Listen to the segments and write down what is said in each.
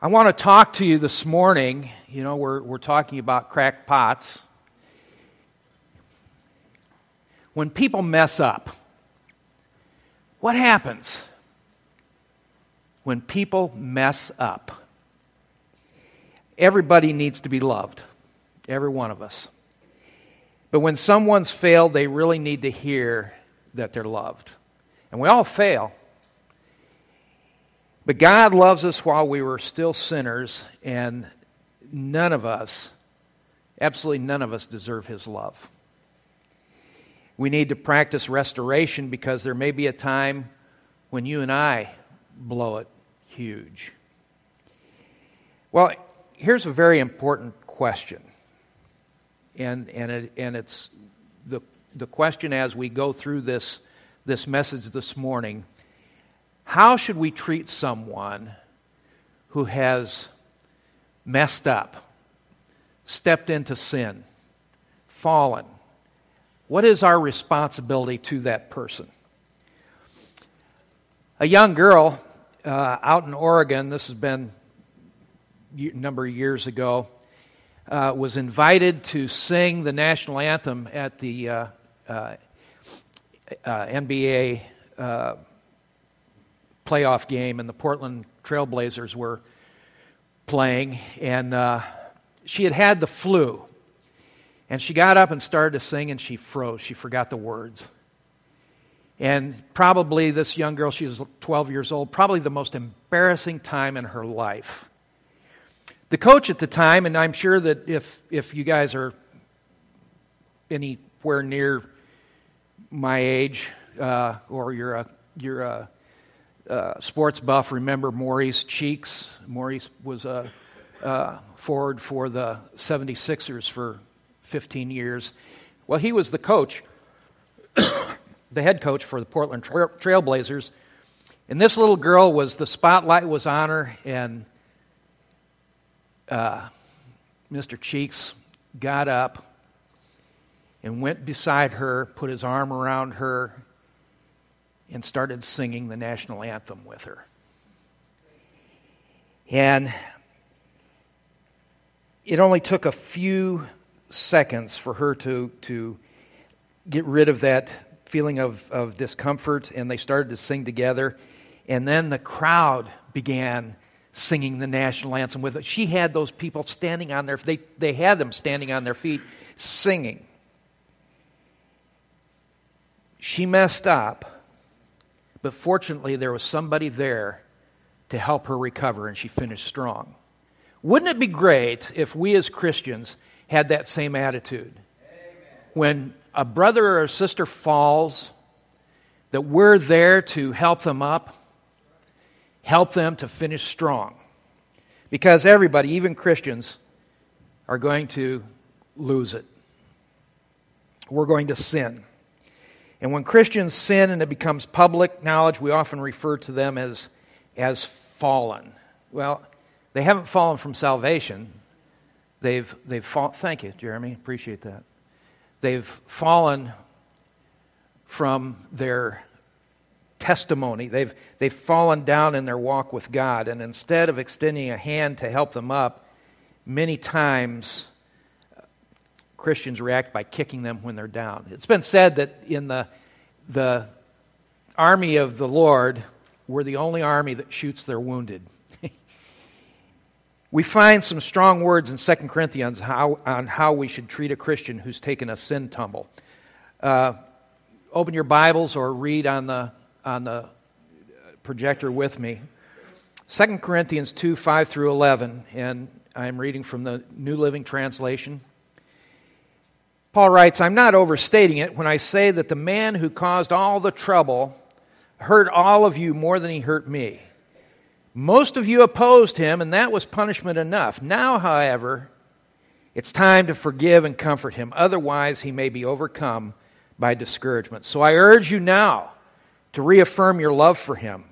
I want to talk to you this morning. You know, we're, we're talking about cracked pots. When people mess up, what happens when people mess up? Everybody needs to be loved, every one of us. But when someone's failed, they really need to hear that they're loved. And we all fail. But God loves us while we were still sinners, and none of us, absolutely none of us, deserve His love. We need to practice restoration because there may be a time when you and I blow it huge. Well, here's a very important question. And, and, it, and it's the, the question as we go through this, this message this morning how should we treat someone who has messed up, stepped into sin, fallen? What is our responsibility to that person? A young girl uh, out in Oregon, this has been a number of years ago, uh, was invited to sing the national anthem at the uh, uh, uh NBA uh, playoff game, and the Portland Trailblazers were playing, and uh, she had had the flu. And she got up and started to sing, and she froze. She forgot the words. And probably this young girl, she was 12 years old, probably the most embarrassing time in her life. The coach at the time, and I'm sure that if, if you guys are anywhere near my age, uh, or you're a, you're a uh, sports buff remember Maurice Cheeks. Maurice was a uh, forward for the 76ers for 15 years. Well, he was the coach, the head coach for the Portland Trail- Trailblazers. And this little girl was, the spotlight was on her, and uh, Mr. Cheeks got up and went beside her, put his arm around her, and started singing the national anthem with her. And it only took a few seconds for her to, to get rid of that feeling of, of discomfort, and they started to sing together. And then the crowd began singing the national anthem with it. She had those people standing on their they they had them standing on their feet singing. She messed up but fortunately, there was somebody there to help her recover, and she finished strong. Wouldn't it be great if we as Christians had that same attitude? Amen. When a brother or a sister falls, that we're there to help them up, help them to finish strong. Because everybody, even Christians, are going to lose it. We're going to sin. And when Christians sin and it becomes public knowledge, we often refer to them as, as fallen. Well, they haven't fallen from salvation. They've, they've fallen. Thank you, Jeremy. Appreciate that. They've fallen from their testimony. They've, they've fallen down in their walk with God. And instead of extending a hand to help them up, many times Christians react by kicking them when they're down. It's been said that in the, the army of the Lord, we're the only army that shoots their wounded. we find some strong words in 2 Corinthians how, on how we should treat a Christian who's taken a sin tumble. Uh, open your Bibles or read on the, on the projector with me. 2 Corinthians 2 5 through 11, and I'm reading from the New Living Translation. Paul writes, I'm not overstating it when I say that the man who caused all the trouble hurt all of you more than he hurt me. Most of you opposed him, and that was punishment enough. Now, however, it's time to forgive and comfort him. Otherwise, he may be overcome by discouragement. So I urge you now to reaffirm your love for him.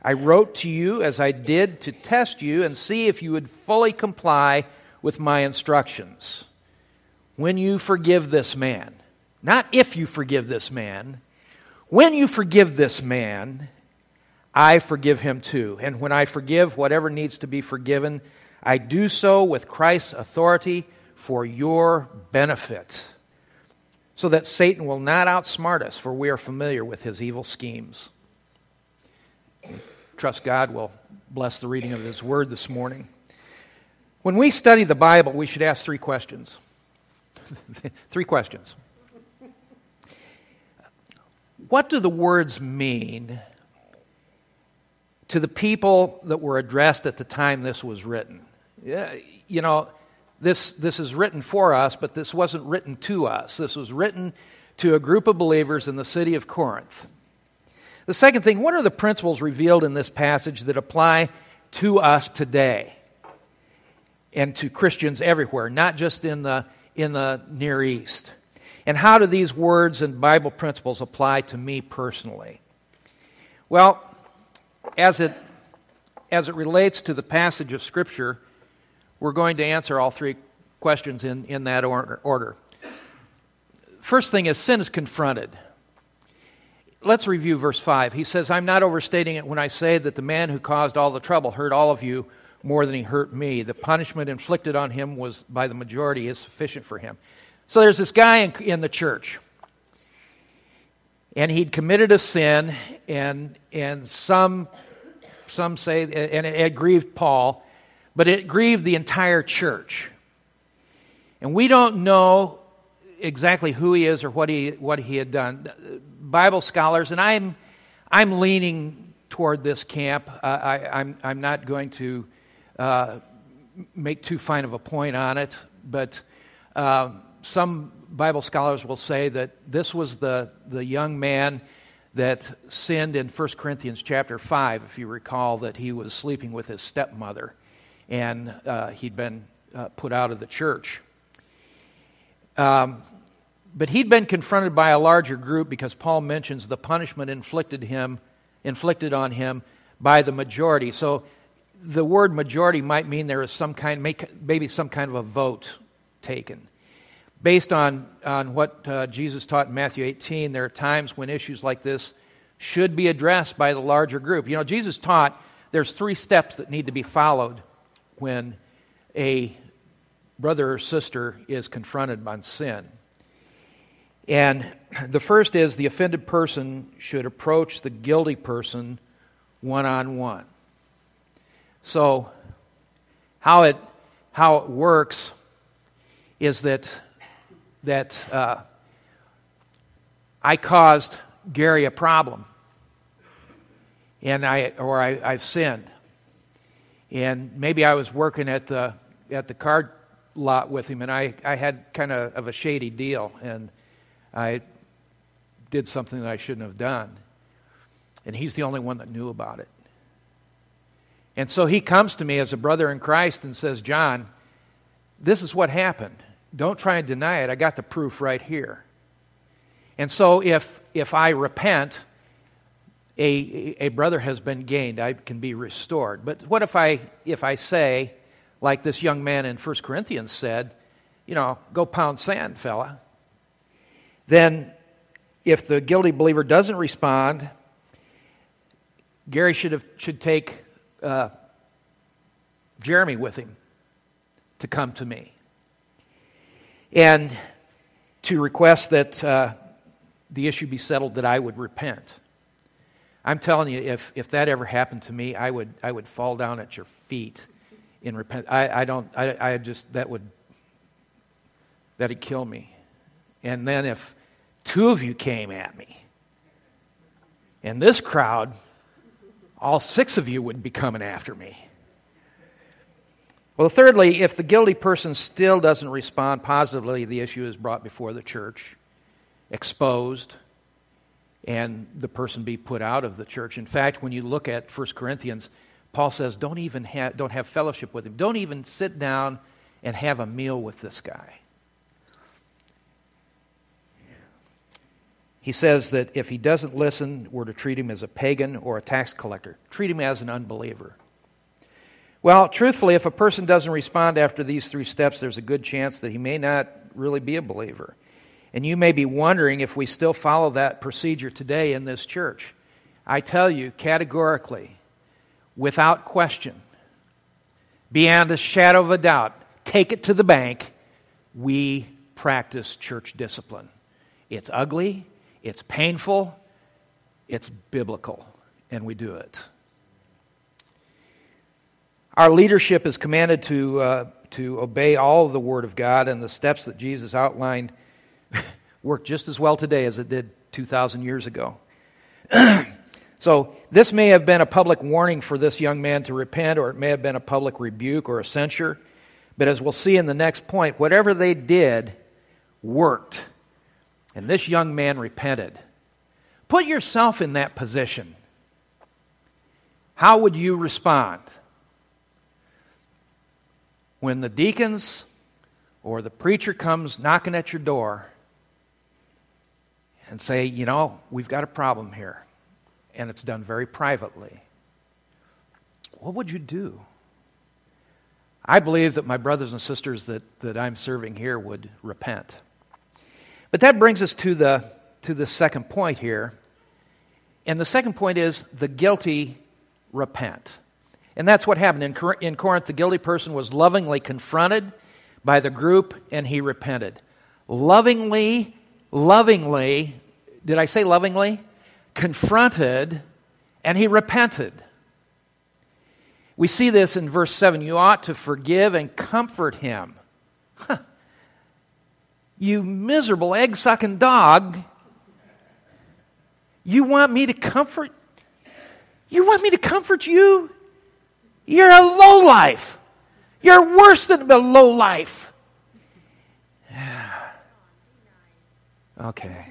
I wrote to you as I did to test you and see if you would fully comply with my instructions when you forgive this man, not if you forgive this man, when you forgive this man, I forgive him too. And when I forgive whatever needs to be forgiven, I do so with Christ's authority for your benefit, so that Satan will not outsmart us, for we are familiar with his evil schemes. Trust God will bless the reading of his word this morning. When we study the Bible, we should ask three questions. three questions. What do the words mean to the people that were addressed at the time this was written? You know, this, this is written for us, but this wasn't written to us. This was written to a group of believers in the city of Corinth. The second thing, what are the principles revealed in this passage that apply to us today and to Christians everywhere, not just in the, in the Near East? And how do these words and Bible principles apply to me personally? Well, as it, as it relates to the passage of Scripture, we're going to answer all three questions in, in that order. First thing is sin is confronted. Let's review verse 5. He says, I'm not overstating it when I say that the man who caused all the trouble hurt all of you more than he hurt me. The punishment inflicted on him was by the majority is sufficient for him. So there's this guy in, in the church, and he'd committed a sin, and, and some, some say, and it, it grieved Paul, but it grieved the entire church. And we don't know exactly who he is or what he, what he had done. Bible scholars, and I'm, I'm leaning toward this camp. Uh, I, I'm, I'm not going to uh, make too fine of a point on it, but uh, some Bible scholars will say that this was the, the young man that sinned in 1 Corinthians chapter 5, if you recall, that he was sleeping with his stepmother and uh, he'd been uh, put out of the church. Um, but he'd been confronted by a larger group because Paul mentions the punishment inflicted him inflicted on him by the majority. So the word majority might mean there is some kind maybe some kind of a vote taken based on, on what uh, Jesus taught in Matthew 18, there are times when issues like this should be addressed by the larger group. You know, Jesus taught there's three steps that need to be followed when a brother or sister is confronted on sin. And the first is the offended person should approach the guilty person one on one. So, how it, how it works is that that uh, I caused Gary a problem, and I or I, I've sinned, and maybe I was working at the at the card lot with him, and I, I had kind of, of a shady deal, and I did something that I shouldn't have done, and he's the only one that knew about it. And so he comes to me as a brother in Christ and says, John, this is what happened. Don't try and deny it. I got the proof right here. And so if, if I repent, a, a brother has been gained. I can be restored. But what if I, if I say, like this young man in 1 Corinthians said, you know, go pound sand, fella? Then if the guilty believer doesn't respond, Gary should, have, should take uh, Jeremy with him to come to me and to request that uh, the issue be settled that I would repent. I'm telling you, if, if that ever happened to me, I would, I would fall down at your feet in repent. I, I don't, I, I just, that would, that'd kill me. And then if two of you came at me, and this crowd, all six of you would be coming after me. Well, thirdly, if the guilty person still doesn't respond positively, the issue is brought before the church, exposed, and the person be put out of the church. In fact, when you look at 1 Corinthians, Paul says, don't even have, don't have fellowship with him. Don't even sit down and have a meal with this guy. He says that if he doesn't listen, we're to treat him as a pagan or a tax collector. Treat him as an unbeliever. Well, truthfully, if a person doesn't respond after these three steps, there's a good chance that he may not really be a believer. And you may be wondering if we still follow that procedure today in this church. I tell you categorically, without question, beyond a shadow of a doubt, take it to the bank, we practice church discipline. It's ugly, it's painful, it's biblical, and we do it. Our leadership is commanded to, uh, to obey all the Word of God, and the steps that Jesus outlined work just as well today as it did 2,000 years ago. so, this may have been a public warning for this young man to repent, or it may have been a public rebuke or a censure. But as we'll see in the next point, whatever they did worked. And this young man repented. Put yourself in that position. How would you respond? When the deacons or the preacher comes knocking at your door and say, you know, we've got a problem here, and it's done very privately, what would you do? I believe that my brothers and sisters that, that I'm serving here would repent. But that brings us to the, to the second point here. And the second point is the guilty repent. And that's what happened. In, in Corinth, the guilty person was lovingly confronted by the group and he repented. Lovingly, lovingly, did I say lovingly? Confronted and he repented. We see this in verse 7. You ought to forgive and comfort him. Huh. You miserable egg sucking dog. You want me to comfort? You want me to comfort you? You're a low life. You're worse than a low life. okay.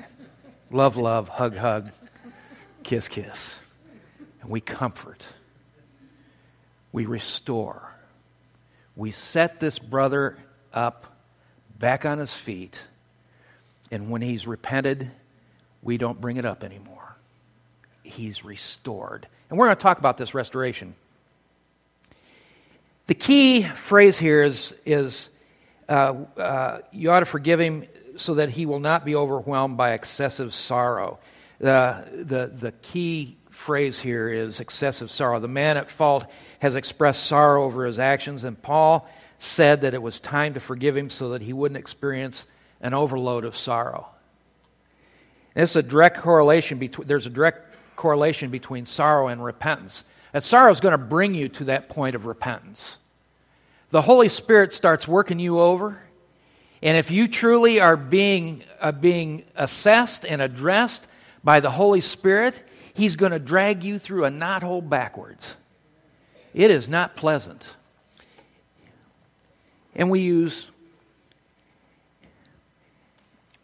Love, love, hug, hug, kiss, kiss. And we comfort we restore. We set this brother up back on his feet, and when he's repented, we don't bring it up anymore. He's restored. And we're going to talk about this restoration. The key phrase here is, is uh, uh, you ought to forgive him so that he will not be overwhelmed by excessive sorrow. Uh, the, the key phrase here is excessive sorrow. The man at fault has expressed sorrow over his actions, and Paul said that it was time to forgive him so that he wouldn't experience an overload of sorrow. It's a direct correlation between, there's a direct correlation between sorrow and repentance. And sorrow is going to bring you to that point of repentance. The Holy Spirit starts working you over, and if you truly are being, uh, being assessed and addressed by the Holy Spirit, He's going to drag you through a knothole backwards. It is not pleasant. And we use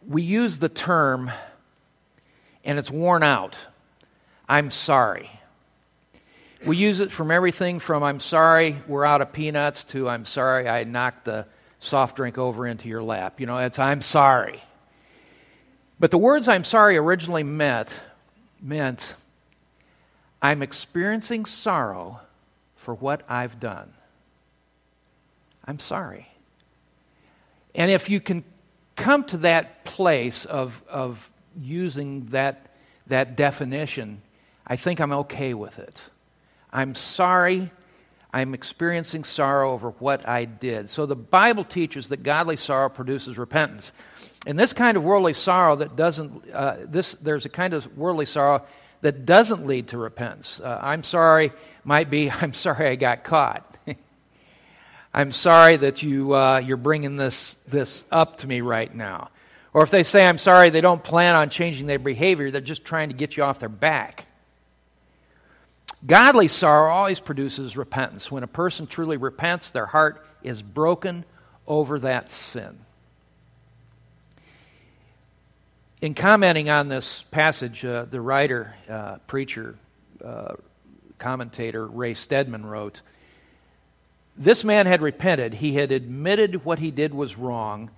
we use the term and it's worn out. I'm sorry. We use it from everything from I'm sorry we're out of peanuts to I'm sorry I knocked the soft drink over into your lap. You know, it's I'm sorry. But the words I'm sorry originally meant meant I'm experiencing sorrow for what I've done. I'm sorry. And if you can come to that place of, of using that, that definition, I think I'm okay with it. I'm sorry. I'm experiencing sorrow over what I did. So the Bible teaches that godly sorrow produces repentance. And this kind of worldly sorrow that doesn't, uh, this, there's a kind of worldly sorrow that doesn't lead to repentance. Uh, I'm sorry might be, I'm sorry I got caught. I'm sorry that you, uh, you're bringing this, this up to me right now. Or if they say, I'm sorry, they don't plan on changing their behavior, they're just trying to get you off their back. Godly sorrow always produces repentance. When a person truly repents, their heart is broken over that sin. In commenting on this passage, uh, the writer, uh, preacher, uh, commentator Ray Stedman wrote This man had repented. He had admitted what he did was wrong.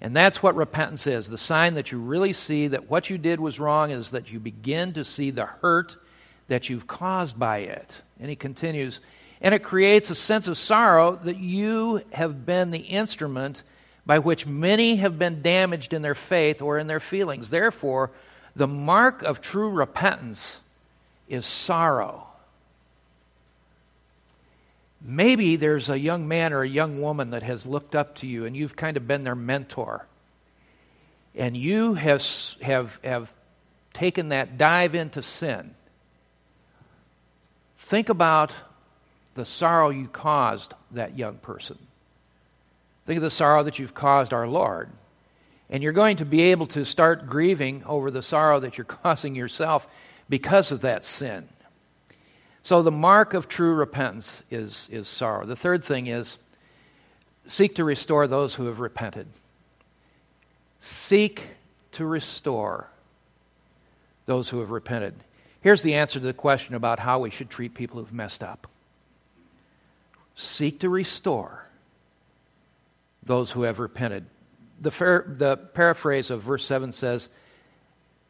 And that's what repentance is. The sign that you really see that what you did was wrong is that you begin to see the hurt that you've caused by it. And he continues, and it creates a sense of sorrow that you have been the instrument by which many have been damaged in their faith or in their feelings. Therefore, the mark of true repentance is sorrow. Maybe there's a young man or a young woman that has looked up to you and you've kind of been their mentor. And you have, have, have taken that dive into sin. Think about the sorrow you caused that young person. Think of the sorrow that you've caused our Lord. And you're going to be able to start grieving over the sorrow that you're causing yourself because of that sin. So, the mark of true repentance is, is sorrow. The third thing is seek to restore those who have repented. Seek to restore those who have repented. Here's the answer to the question about how we should treat people who've messed up seek to restore those who have repented. The, the paraphrase of verse 7 says,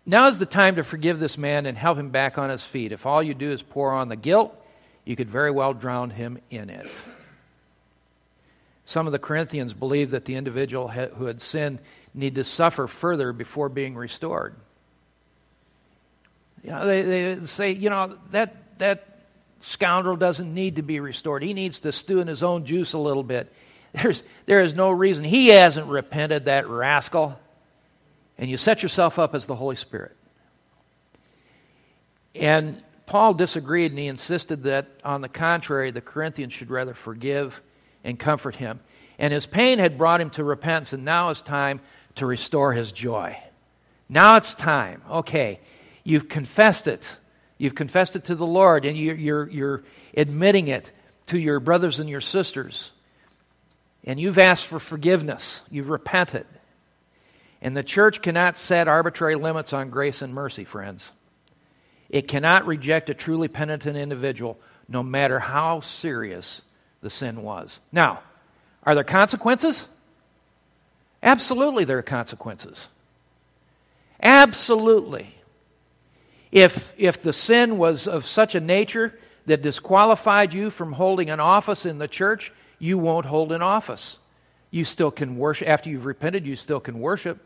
Now is the time to forgive this man and help him back on his feet. If all you do is pour on the guilt, you could very well drown him in it. Some of the Corinthians believed that the individual who had sinned need to suffer further before being restored. You know, they, they say, you know, that, that scoundrel doesn't need to be restored. He needs to stew in his own juice a little bit. There's, there is no reason. He hasn't repented, that rascal. And you set yourself up as the Holy Spirit. And Paul disagreed and he insisted that, on the contrary, the Corinthians should rather forgive and comfort him. And his pain had brought him to repentance, and now it's time to restore his joy. Now it's time. Okay, you've confessed it. You've confessed it to the Lord, and you're, you're, you're admitting it to your brothers and your sisters. And you've asked for forgiveness. You've repented. And the church cannot set arbitrary limits on grace and mercy, friends. It cannot reject a truly penitent individual, no matter how serious the sin was. Now, are there consequences? Absolutely, there are consequences. Absolutely. If, if the sin was of such a nature that disqualified you from holding an office in the church, you won't hold an office. You still can worship. After you've repented, you still can worship.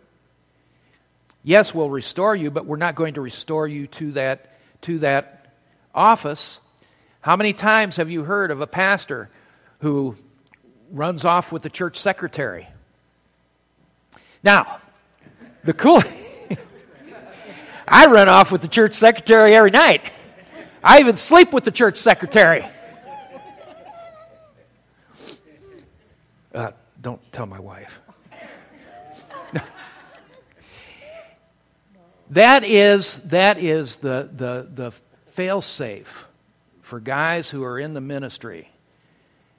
Yes, we'll restore you, but we're not going to restore you to that, to that office. How many times have you heard of a pastor who runs off with the church secretary? Now, the cool. I run off with the church secretary every night. I even sleep with the church secretary. Uh, don't tell my wife. That is, that is the, the, the fail safe for guys who are in the ministry.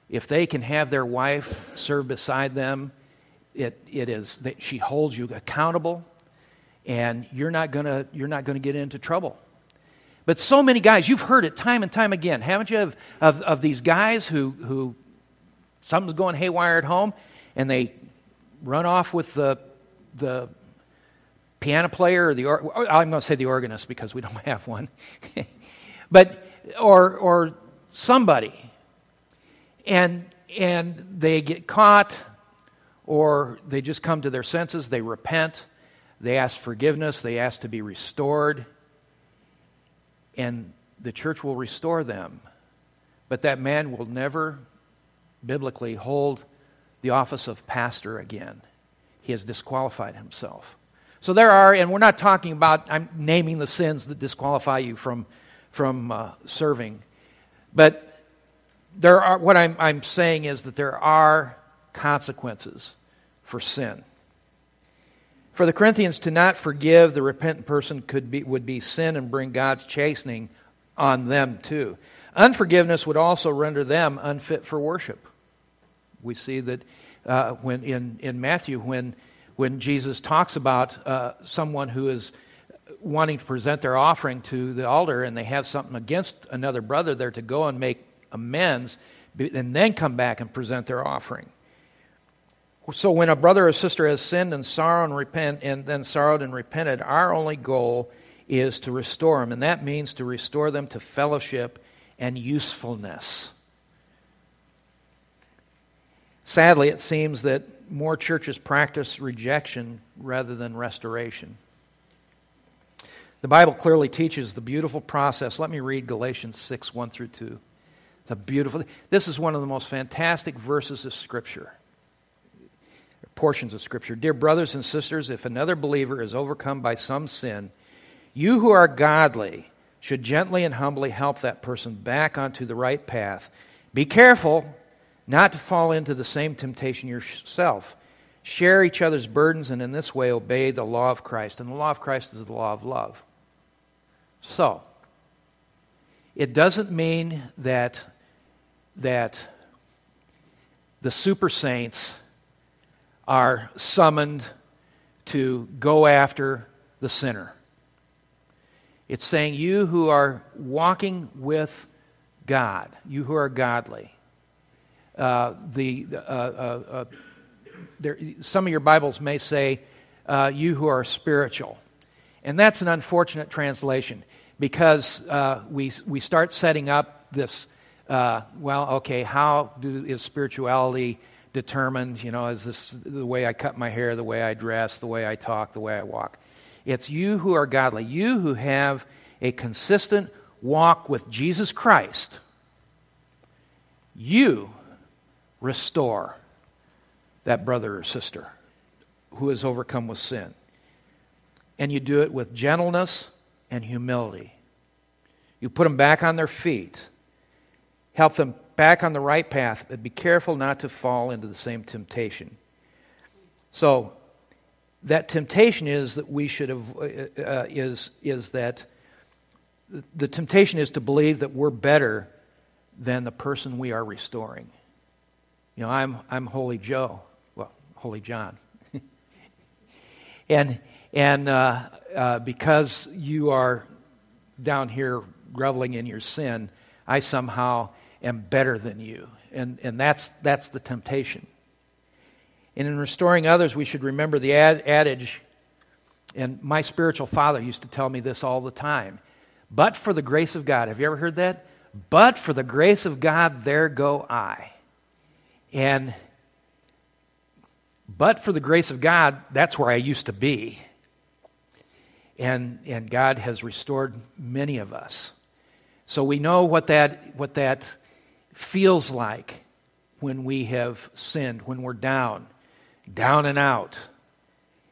If they can have their wife serve beside them, it, it is that she holds you accountable and you're not gonna you're not gonna get into trouble. But so many guys, you've heard it time and time again, haven't you? Of, of, of these guys who, who something's going haywire at home and they run off with the, the piano player or the, or, I'm going to say the organist because we don't have one. but, or, or somebody. And, and they get caught or they just come to their senses, they repent, they ask forgiveness, they ask to be restored and the church will restore them. But that man will never biblically hold the office of pastor again. He has disqualified himself. So there are, and we're not talking about, I'm naming the sins that disqualify you from, from uh, serving. But there are, what I'm, I'm saying is that there are consequences for sin. For the Corinthians to not forgive the repentant person could be, would be sin and bring God's chastening on them too. Unforgiveness would also render them unfit for worship. We see that uh, when in, in Matthew, when, when Jesus talks about uh, someone who is wanting to present their offering to the altar and they have something against another brother, they're to go and make amends and then come back and present their offering. So when a brother or sister has sinned and sorrowed and repent and then sorrowed and repented, our only goal is to restore them, and that means to restore them to fellowship and usefulness. Sadly, it seems that more churches practice rejection rather than restoration. The Bible clearly teaches the beautiful process. Let me read Galatians 6 1 through 2. It's a beautiful. This is one of the most fantastic verses of Scripture, portions of Scripture. Dear brothers and sisters, if another believer is overcome by some sin, you who are godly should gently and humbly help that person back onto the right path. Be careful not to fall into the same temptation yourself. Share each other's burdens, and in this way obey the law of Christ. And the law of Christ is the law of love. So, it doesn't mean that, that the super saints are summoned to go after the sinner. It's saying, You who are walking with God, you who are godly. Uh, the, uh, uh, uh, there, some of your Bibles may say, uh, You who are spiritual. And that's an unfortunate translation because we, we start setting up this well, okay, how do, is spirituality determined? You know, is this the way I cut my hair, the way I dress, the way I talk, the way I walk? It's you who are godly, you who have a consistent walk with Jesus Christ. You restore that brother or sister who is overcome with sin. And you do it with gentleness and humility. You put them back on their feet, help them back on the right path, but be careful not to fall into the same temptation. So, that temptation is that we should have uh, uh, is is that the temptation is to believe that we're better than the person we are restoring. You know, I'm I'm Holy Joe, well, Holy John, and and uh, uh, because you are down here groveling in your sin, I somehow am better than you, and and that's that's the temptation. And in restoring others, we should remember the ad- adage, and my spiritual father used to tell me this all the time but for the grace of God. Have you ever heard that? But for the grace of God, there go I. And but for the grace of God, that's where I used to be. And, and God has restored many of us. So we know what that, what that feels like when we have sinned, when we're down down and out.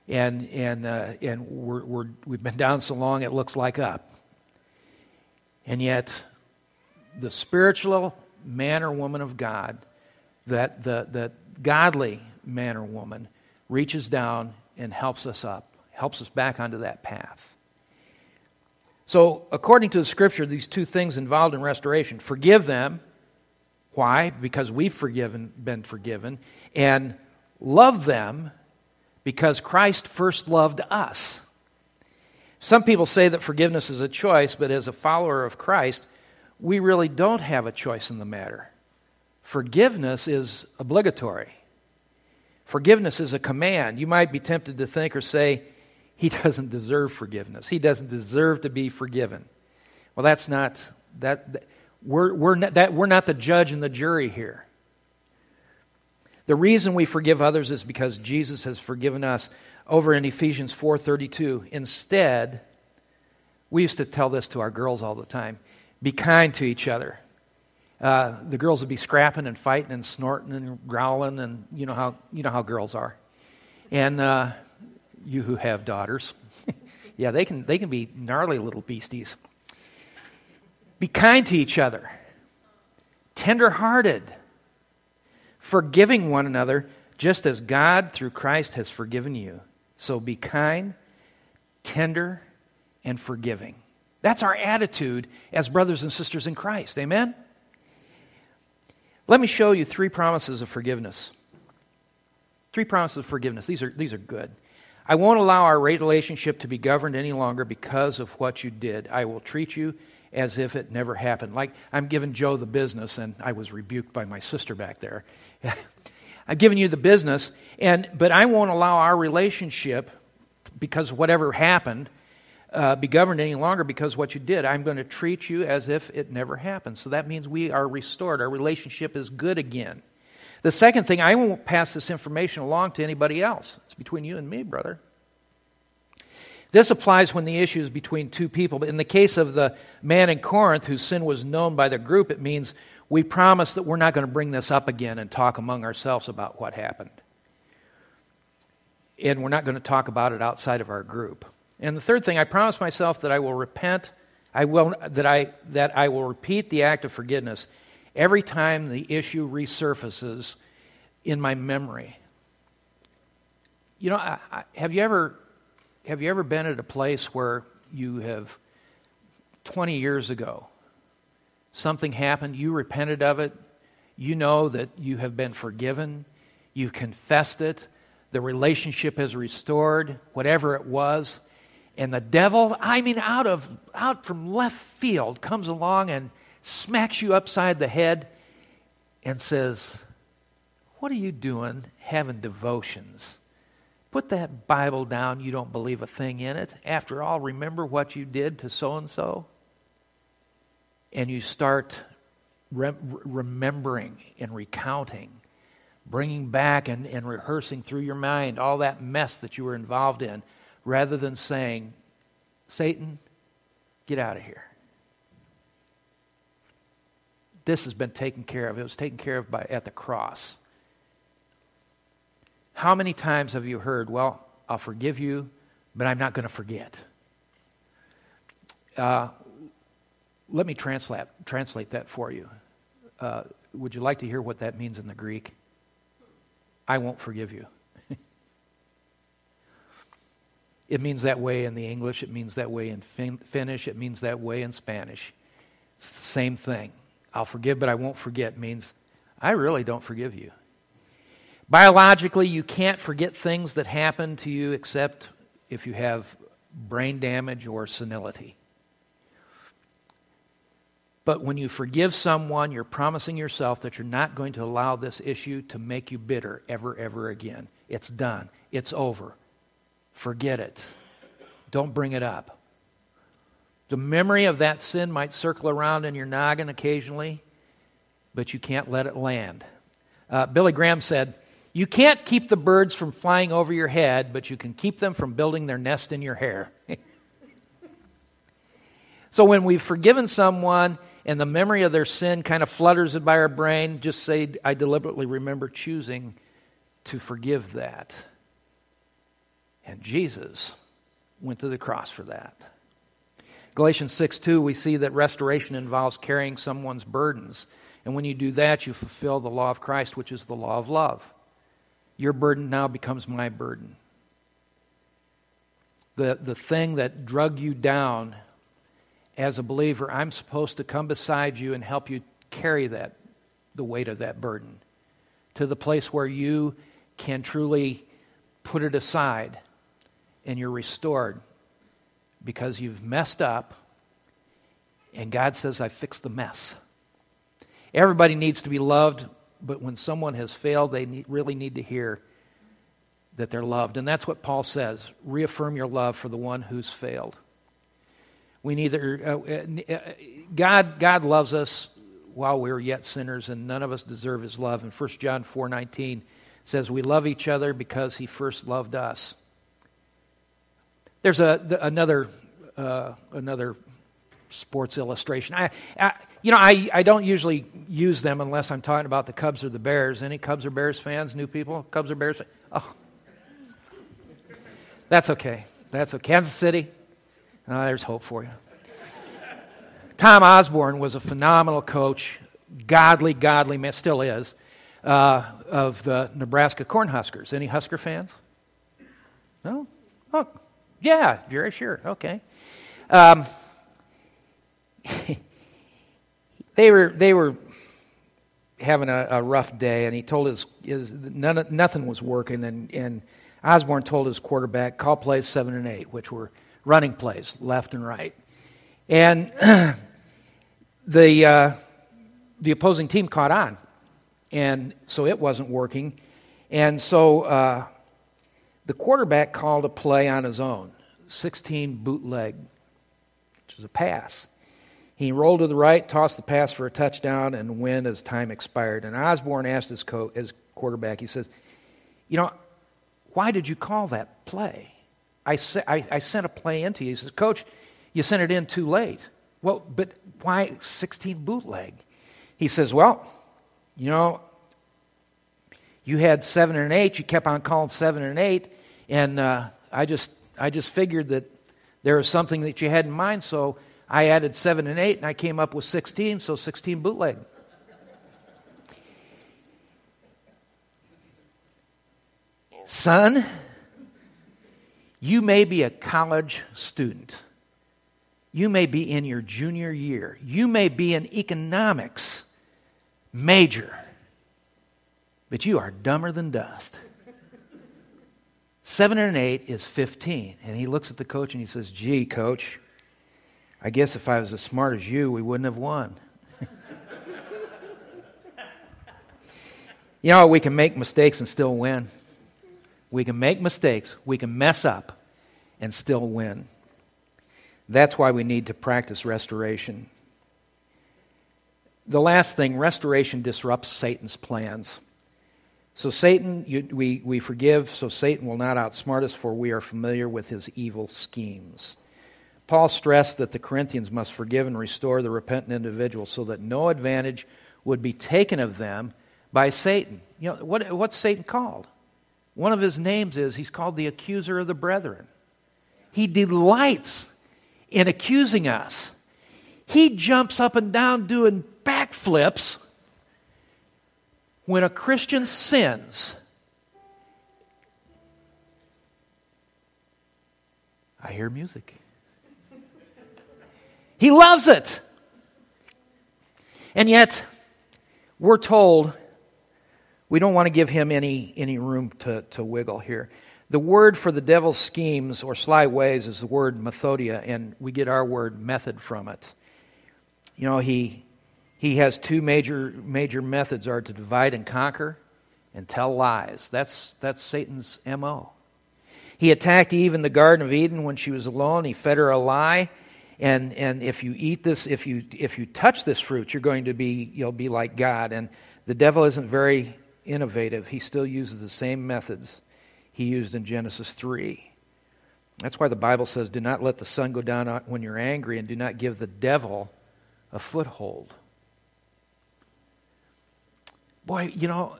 And, and, uh, and we're, we're, we've been down so long it looks like up. And yet, the spiritual man or woman of God, that the, the godly man or woman, reaches down and helps us up, helps us back onto that path. So, according to the scripture, these two things involved in restoration forgive them. Why? Because we've forgiven, been forgiven. And love them because Christ first loved us. Some people say that forgiveness is a choice, but as a follower of Christ, we really don't have a choice in the matter. Forgiveness is obligatory. Forgiveness is a command. You might be tempted to think or say, he doesn't deserve forgiveness. He doesn't deserve to be forgiven. Well, that's not that. We're, we're, not, that, we're not the judge and the jury here. The reason we forgive others is because Jesus has forgiven us. Over in Ephesians 4:32, instead, we used to tell this to our girls all the time: be kind to each other. Uh, the girls would be scrapping and fighting and snorting and growling, and you know how you know how girls are. And uh, you who have daughters, yeah, they can they can be gnarly little beasties. Be kind to each other, tender-hearted forgiving one another just as God through Christ has forgiven you. So be kind, tender, and forgiving. That's our attitude as brothers and sisters in Christ. Amen? Let me show you three promises of forgiveness. Three promises of forgiveness. These are, these are good. I won't allow our relationship to be governed any longer because of what you did. I will treat you as if it never happened. Like I'm giving Joe the business, and I was rebuked by my sister back there. I've given you the business, and but I won't allow our relationship, because whatever happened, uh, be governed any longer because what you did. I'm going to treat you as if it never happened. So that means we are restored. Our relationship is good again. The second thing, I won't pass this information along to anybody else. It's between you and me, brother. This applies when the issue is between two people. But in the case of the man in Corinth whose sin was known by the group, it means we promise that we're not going to bring this up again and talk among ourselves about what happened. And we're not going to talk about it outside of our group. And the third thing, I promise myself that I will repent, I will, that, I, that I will repeat the act of forgiveness every time the issue resurfaces in my memory. You know, I, I, have you ever have you ever been at a place where you have 20 years ago something happened, you repented of it, you know that you have been forgiven, you confessed it, the relationship is restored, whatever it was, and the devil, I mean out of out from left field comes along and smacks you upside the head and says, "What are you doing having devotions?" Put that Bible down. You don't believe a thing in it. After all, remember what you did to so and so? And you start re- remembering and recounting, bringing back and, and rehearsing through your mind all that mess that you were involved in, rather than saying, Satan, get out of here. This has been taken care of. It was taken care of by, at the cross. How many times have you heard, well, I'll forgive you, but I'm not going to forget? Uh, let me translate, translate that for you. Uh, would you like to hear what that means in the Greek? I won't forgive you. It means that way in the English, it means that way in fin- Finnish, it means that way in Spanish. It's the same thing. I'll forgive, but I won't forget means I really don't forgive you. Biologically, you can't forget things that happen to you except if you have brain damage or senility. But when you forgive someone, you're promising yourself that you're not going to allow this issue to make you bitter ever, ever again. It's done, it's over. Forget it. Don't bring it up. The memory of that sin might circle around in your noggin occasionally, but you can't let it land. Uh, Billy Graham said, you can't keep the birds from flying over your head, but you can keep them from building their nest in your hair. so when we've forgiven someone and the memory of their sin kind of flutters by our brain, just say, I deliberately remember choosing to forgive that. And Jesus went to the cross for that. Galatians 6 2, we see that restoration involves carrying someone's burdens. And when you do that, you fulfill the law of Christ, which is the law of love. Your burden now becomes my burden. The, the thing that drug you down as a believer, I'm supposed to come beside you and help you carry that, the weight of that burden, to the place where you can truly put it aside and you're restored because you've messed up and God says, I fixed the mess. Everybody needs to be loved but when someone has failed, they need, really need to hear that they're loved. And that's what Paul says reaffirm your love for the one who's failed. We neither, uh, uh, God, God loves us while we are yet sinners, and none of us deserve his love. And 1 John 4 19 says, We love each other because he first loved us. There's a, another, uh, another sports illustration. I, I, you know, I, I don't usually use them unless I'm talking about the Cubs or the Bears. Any Cubs or Bears fans, new people? Cubs or Bears? Oh. That's okay. That's okay. Kansas City, oh, there's hope for you. Tom Osborne was a phenomenal coach, godly, godly man, still is, uh, of the Nebraska Cornhuskers. Any Husker fans? No? Oh, yeah, very sure. Okay. Um, they were they were having a, a, rough day, and he told his, his none, nothing was working, and, and Osborne told his quarterback, call plays seven and eight, which were running plays, left and right. And the, uh, the opposing team caught on, and so it wasn't working. And so uh, the quarterback called a play on his own 16 bootleg, which is a pass. He rolled to the right, tossed the pass for a touchdown, and win as time expired. And Osborne asked his, co- his quarterback, he says, You know, why did you call that play? I, I, I sent a play into you. He says, Coach, you sent it in too late. Well, but why 16 bootleg? He says, Well, you know, you had seven and eight. You kept on calling seven and eight, and uh, I just I just figured that there was something that you had in mind. So I added seven and eight, and I came up with 16. So 16 bootleg. Son, you may be a college student. You may be in your junior year. You may be an economics major. But you are dumber than dust. Seven and eight is 15. And he looks at the coach and he says, Gee, coach, I guess if I was as smart as you, we wouldn't have won. you know, we can make mistakes and still win. We can make mistakes, we can mess up, and still win. That's why we need to practice restoration. The last thing restoration disrupts Satan's plans. So, Satan, you, we, we forgive, so Satan will not outsmart us, for we are familiar with his evil schemes. Paul stressed that the Corinthians must forgive and restore the repentant individual so that no advantage would be taken of them by Satan. You know, what, what's Satan called? One of his names is he's called the accuser of the brethren. He delights in accusing us. He jumps up and down doing backflips when a Christian sins. I hear music. He loves it. And yet, we're told we don't want to give him any, any room to, to wiggle here. The word for the devil's schemes or sly ways is the word methodia, and we get our word method from it. You know, he, he has two major, major methods are to divide and conquer and tell lies. That's, that's Satan's MO. He attacked Eve in the Garden of Eden when she was alone. He fed her a lie. And, and if you eat this, if you, if you touch this fruit, you're going to be, you'll be like God. And the devil isn't very innovative. He still uses the same methods he used in Genesis 3. That's why the Bible says, Do not let the sun go down when you're angry, and do not give the devil a foothold. Boy, you know,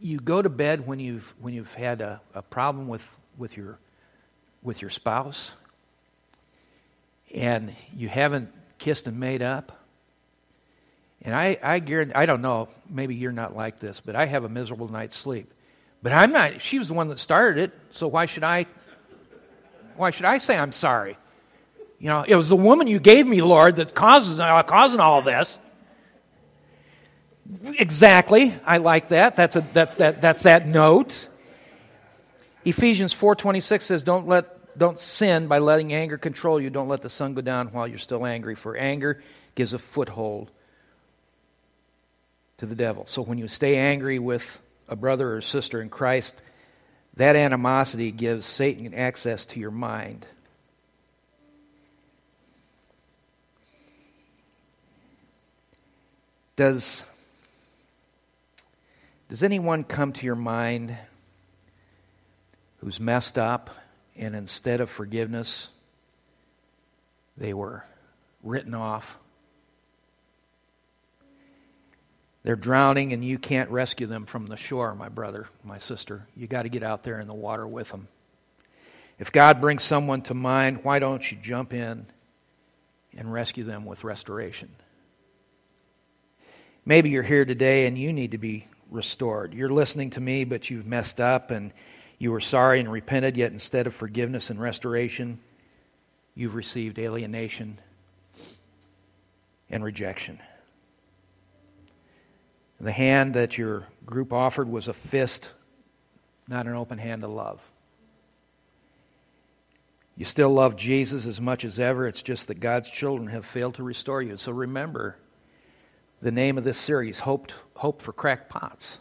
you go to bed when you've, when you've had a, a problem with, with, your, with your spouse, and you haven't kissed and made up and I, I guarantee, I don't know, maybe you're not like this, but I have a miserable night's sleep. But I'm not, she was the one that started it, so why should I, why should I say I'm sorry? You know, it was the woman you gave me, Lord, that causes, uh, causing all this. Exactly. I like that. That's, a, that's, that, that's that note. Ephesians 4.26 says, don't, let, don't sin by letting anger control you. Don't let the sun go down while you're still angry, for anger gives a foothold to the devil. So when you stay angry with a brother or sister in Christ, that animosity gives Satan access to your mind. Does, does anyone come to your mind who's messed up and instead of forgiveness, they were written off? They're drowning and you can't rescue them from the shore, my brother, my sister. You got to get out there in the water with them. If God brings someone to mind, why don't you jump in and rescue them with restoration? Maybe you're here today and you need to be restored. You're listening to me, but you've messed up and you were sorry and repented, yet instead of forgiveness and restoration, you've received alienation and rejection. The hand that your group offered was a fist, not an open hand of love. You still love Jesus as much as ever. It's just that God's children have failed to restore you. So remember the name of this series, Hope, Hope for Cracked Pots.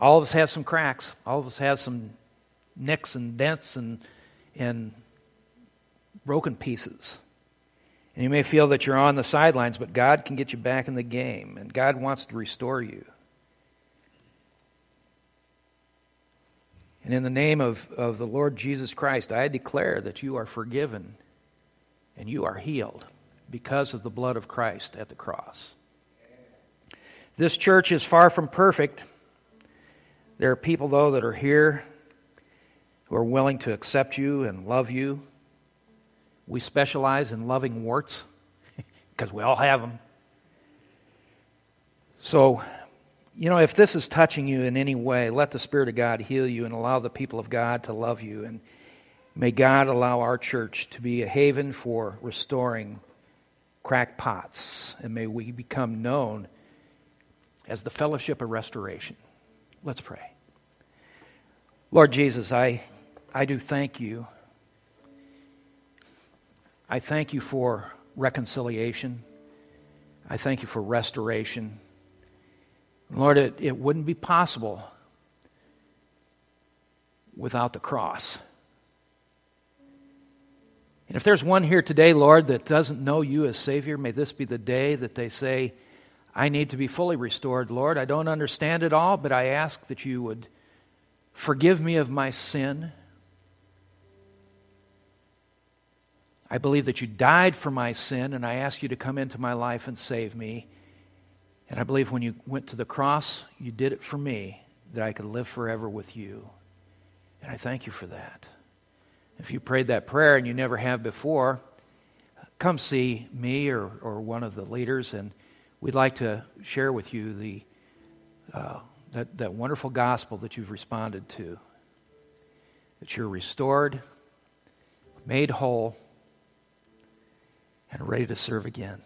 All of us have some cracks. All of us have some nicks and dents and, and broken pieces. And you may feel that you're on the sidelines, but God can get you back in the game, and God wants to restore you. And in the name of, of the Lord Jesus Christ, I declare that you are forgiven and you are healed because of the blood of Christ at the cross. This church is far from perfect. There are people, though, that are here who are willing to accept you and love you. We specialize in loving warts because we all have them. So, you know, if this is touching you in any way, let the Spirit of God heal you and allow the people of God to love you. And may God allow our church to be a haven for restoring cracked pots. And may we become known as the fellowship of restoration. Let's pray. Lord Jesus, I, I do thank you. I thank you for reconciliation. I thank you for restoration. Lord, it, it wouldn't be possible without the cross. And if there's one here today, Lord, that doesn't know you as Savior, may this be the day that they say, I need to be fully restored, Lord. I don't understand it all, but I ask that you would forgive me of my sin. I believe that you died for my sin, and I ask you to come into my life and save me. And I believe when you went to the cross, you did it for me, that I could live forever with you. And I thank you for that. If you prayed that prayer and you never have before, come see me or, or one of the leaders, and we'd like to share with you the, uh, that, that wonderful gospel that you've responded to. That you're restored, made whole, and ready to serve again.